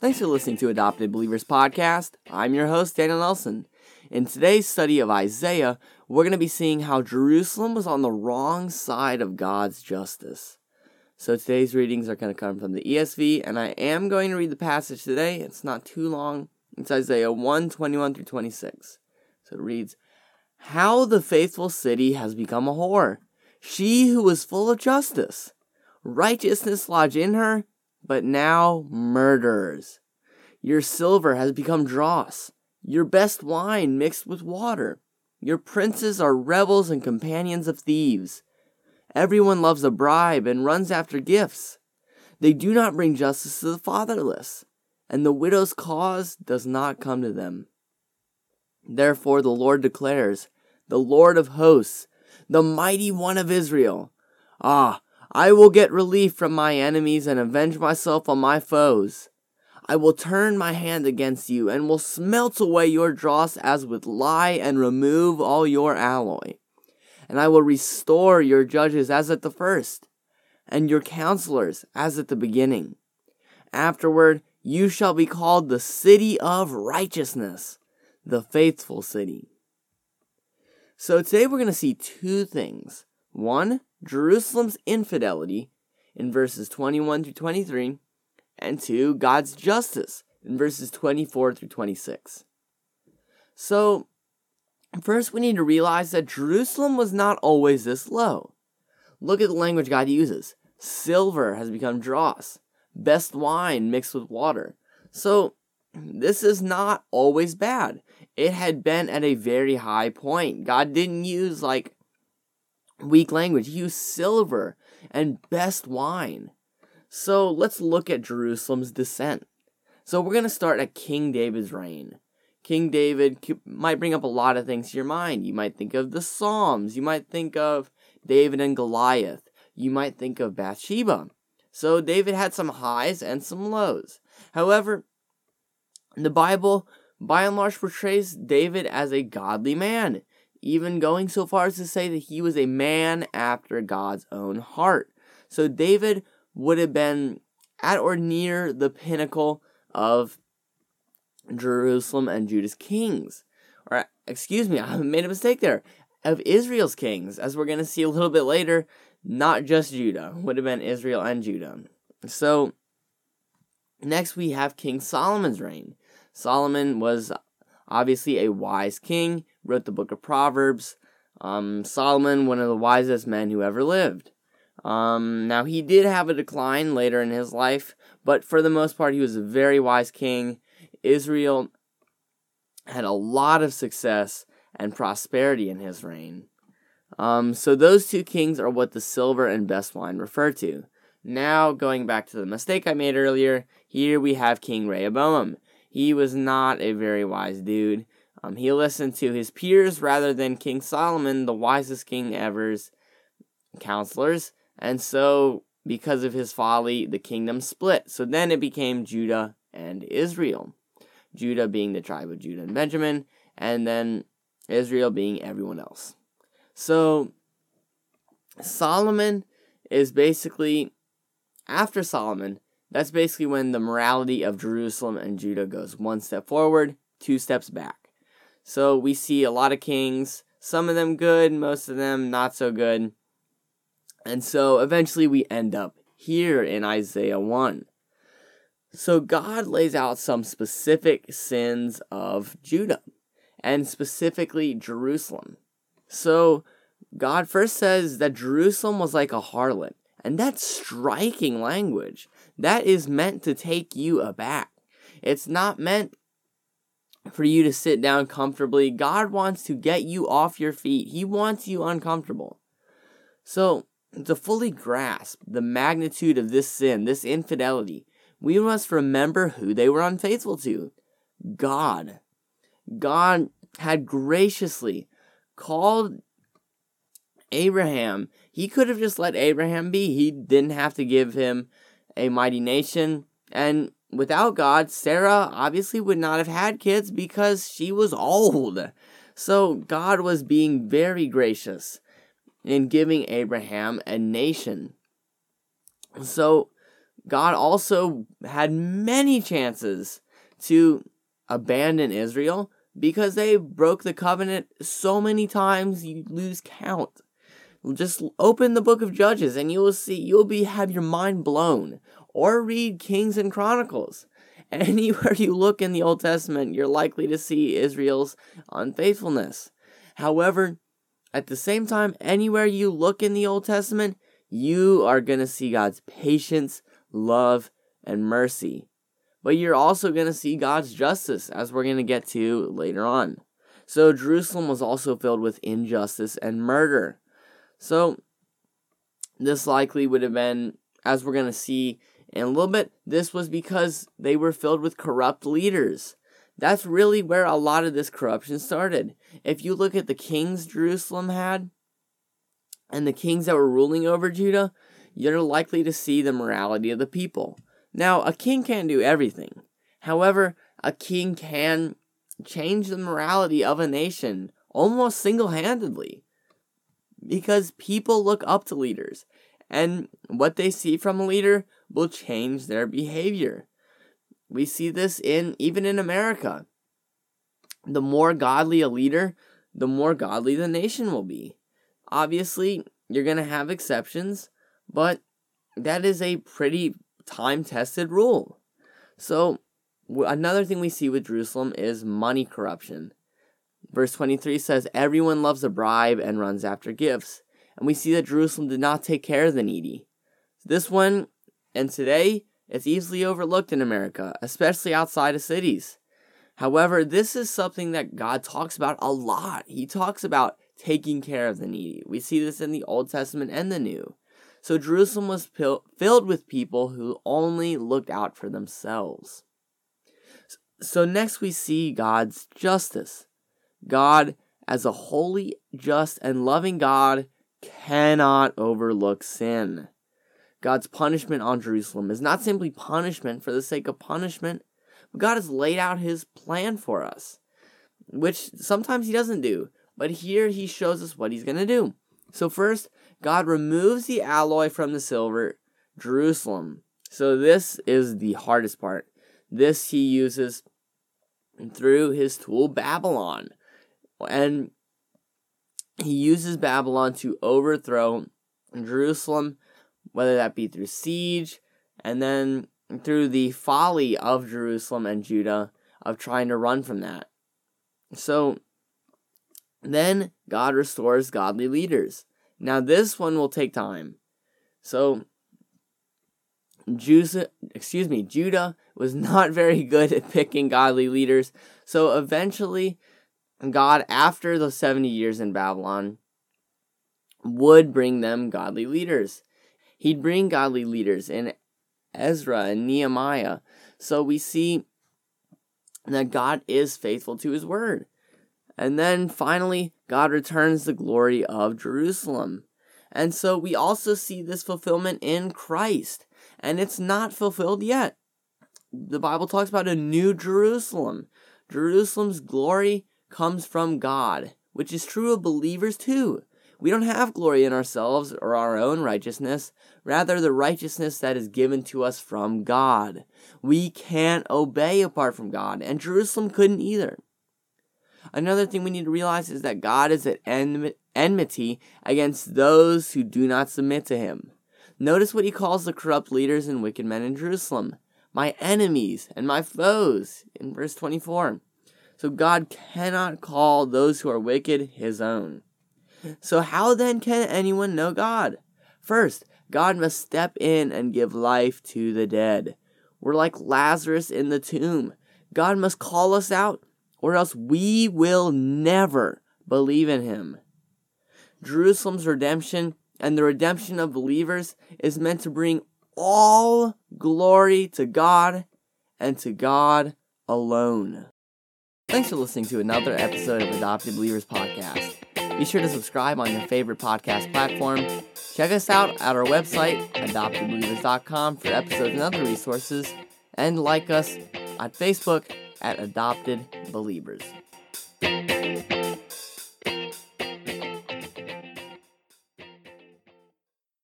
Thanks for listening to Adopted Believers Podcast. I'm your host, Daniel Nelson. In today's study of Isaiah, we're going to be seeing how Jerusalem was on the wrong side of God's justice. So today's readings are going to come from the ESV, and I am going to read the passage today. It's not too long. It's Isaiah 1 21 through 26. So it reads How the faithful city has become a whore, she who was full of justice. Righteousness lodged in her, but now murderers. Your silver has become dross, your best wine mixed with water. Your princes are rebels and companions of thieves. Everyone loves a bribe and runs after gifts. They do not bring justice to the fatherless, and the widow's cause does not come to them. Therefore, the Lord declares, the Lord of hosts, the mighty one of Israel. Ah, I will get relief from my enemies and avenge myself on my foes. I will turn my hand against you and will smelt away your dross as with lye and remove all your alloy. And I will restore your judges as at the first, and your counselors as at the beginning. Afterward, you shall be called the city of righteousness, the faithful city. So today we're going to see two things. One, Jerusalem's infidelity in verses 21 through 23, and two, God's justice in verses 24 through 26. So, first we need to realize that Jerusalem was not always this low. Look at the language God uses. Silver has become dross, best wine mixed with water. So, this is not always bad. It had been at a very high point. God didn't use like weak language, Use silver and best wine. So let's look at Jerusalem's descent. So we're going to start at King David's reign. King David might bring up a lot of things to your mind. You might think of the Psalms. You might think of David and Goliath. You might think of Bathsheba. So David had some highs and some lows. However, the Bible, by and large, portrays David as a godly man, even going so far as to say that he was a man after God's own heart. So David would have been at or near the pinnacle of Jerusalem and Judah's kings. Or, excuse me, I made a mistake there. Of Israel's kings, as we're going to see a little bit later, not just Judah, would have been Israel and Judah. So, next we have King Solomon's reign. Solomon was obviously a wise king, wrote the book of Proverbs. Um, Solomon, one of the wisest men who ever lived. Um, now, he did have a decline later in his life, but for the most part, he was a very wise king. Israel had a lot of success and prosperity in his reign. Um, so, those two kings are what the silver and best wine refer to. Now, going back to the mistake I made earlier, here we have King Rehoboam. He was not a very wise dude. Um, he listened to his peers rather than King Solomon, the wisest king ever's counselors. And so, because of his folly, the kingdom split. So then it became Judah and Israel. Judah being the tribe of Judah and Benjamin, and then Israel being everyone else. So, Solomon is basically, after Solomon, that's basically when the morality of Jerusalem and Judah goes one step forward, two steps back. So we see a lot of kings, some of them good, most of them not so good. And so eventually we end up here in Isaiah 1. So God lays out some specific sins of Judah and specifically Jerusalem. So God first says that Jerusalem was like a harlot. And that's striking language. That is meant to take you aback. It's not meant for you to sit down comfortably. God wants to get you off your feet, He wants you uncomfortable. So, to fully grasp the magnitude of this sin, this infidelity, we must remember who they were unfaithful to God. God had graciously called Abraham. He could have just let Abraham be. He didn't have to give him a mighty nation. And without God, Sarah obviously would not have had kids because she was old. So God was being very gracious in giving Abraham a nation. So God also had many chances to abandon Israel because they broke the covenant so many times you lose count. Just open the book of Judges and you will see you'll be have your mind blown or read Kings and Chronicles. Anywhere you look in the Old Testament, you're likely to see Israel's unfaithfulness. However, at the same time, anywhere you look in the Old Testament, you are going to see God's patience, love, and mercy. But you're also going to see God's justice, as we're going to get to later on. So Jerusalem was also filled with injustice and murder. So this likely would have been, as we're going to see in a little bit, this was because they were filled with corrupt leaders. That's really where a lot of this corruption started. If you look at the kings Jerusalem had and the kings that were ruling over Judah, you're likely to see the morality of the people. Now, a king can't do everything. However, a king can change the morality of a nation almost single handedly because people look up to leaders and what they see from a leader will change their behavior. We see this in even in America. The more godly a leader, the more godly the nation will be. Obviously, you're going to have exceptions, but that is a pretty time tested rule. So, another thing we see with Jerusalem is money corruption. Verse 23 says, Everyone loves a bribe and runs after gifts. And we see that Jerusalem did not take care of the needy. This one, and today, is easily overlooked in America, especially outside of cities. However, this is something that God talks about a lot. He talks about taking care of the needy. We see this in the Old Testament and the New. So Jerusalem was pil- filled with people who only looked out for themselves. So next we see God's justice. God, as a holy, just, and loving God, cannot overlook sin. God's punishment on Jerusalem is not simply punishment for the sake of punishment, but God has laid out his plan for us, which sometimes he doesn't do, but here he shows us what he's going to do. So, first, God removes the alloy from the silver, Jerusalem. So, this is the hardest part. This he uses through his tool Babylon. And he uses Babylon to overthrow Jerusalem whether that be through siege and then through the folly of Jerusalem and Judah of trying to run from that. So then God restores godly leaders. Now this one will take time. So Judah, excuse me, Judah was not very good at picking godly leaders. So eventually God after the 70 years in Babylon would bring them godly leaders. He'd bring godly leaders in Ezra and Nehemiah. So we see that God is faithful to his word. And then finally, God returns the glory of Jerusalem. And so we also see this fulfillment in Christ. And it's not fulfilled yet. The Bible talks about a new Jerusalem. Jerusalem's glory comes from God, which is true of believers too. We don't have glory in ourselves or our own righteousness, rather, the righteousness that is given to us from God. We can't obey apart from God, and Jerusalem couldn't either. Another thing we need to realize is that God is at enmity against those who do not submit to him. Notice what he calls the corrupt leaders and wicked men in Jerusalem my enemies and my foes in verse 24. So God cannot call those who are wicked his own. So, how then can anyone know God? First, God must step in and give life to the dead. We're like Lazarus in the tomb. God must call us out, or else we will never believe in him. Jerusalem's redemption and the redemption of believers is meant to bring all glory to God and to God alone. Thanks for listening to another episode of Adopted Believers Podcast. Be sure to subscribe on your favorite podcast platform. Check us out at our website, adoptedbelievers.com, for episodes and other resources, and like us on Facebook at Adopted Believers.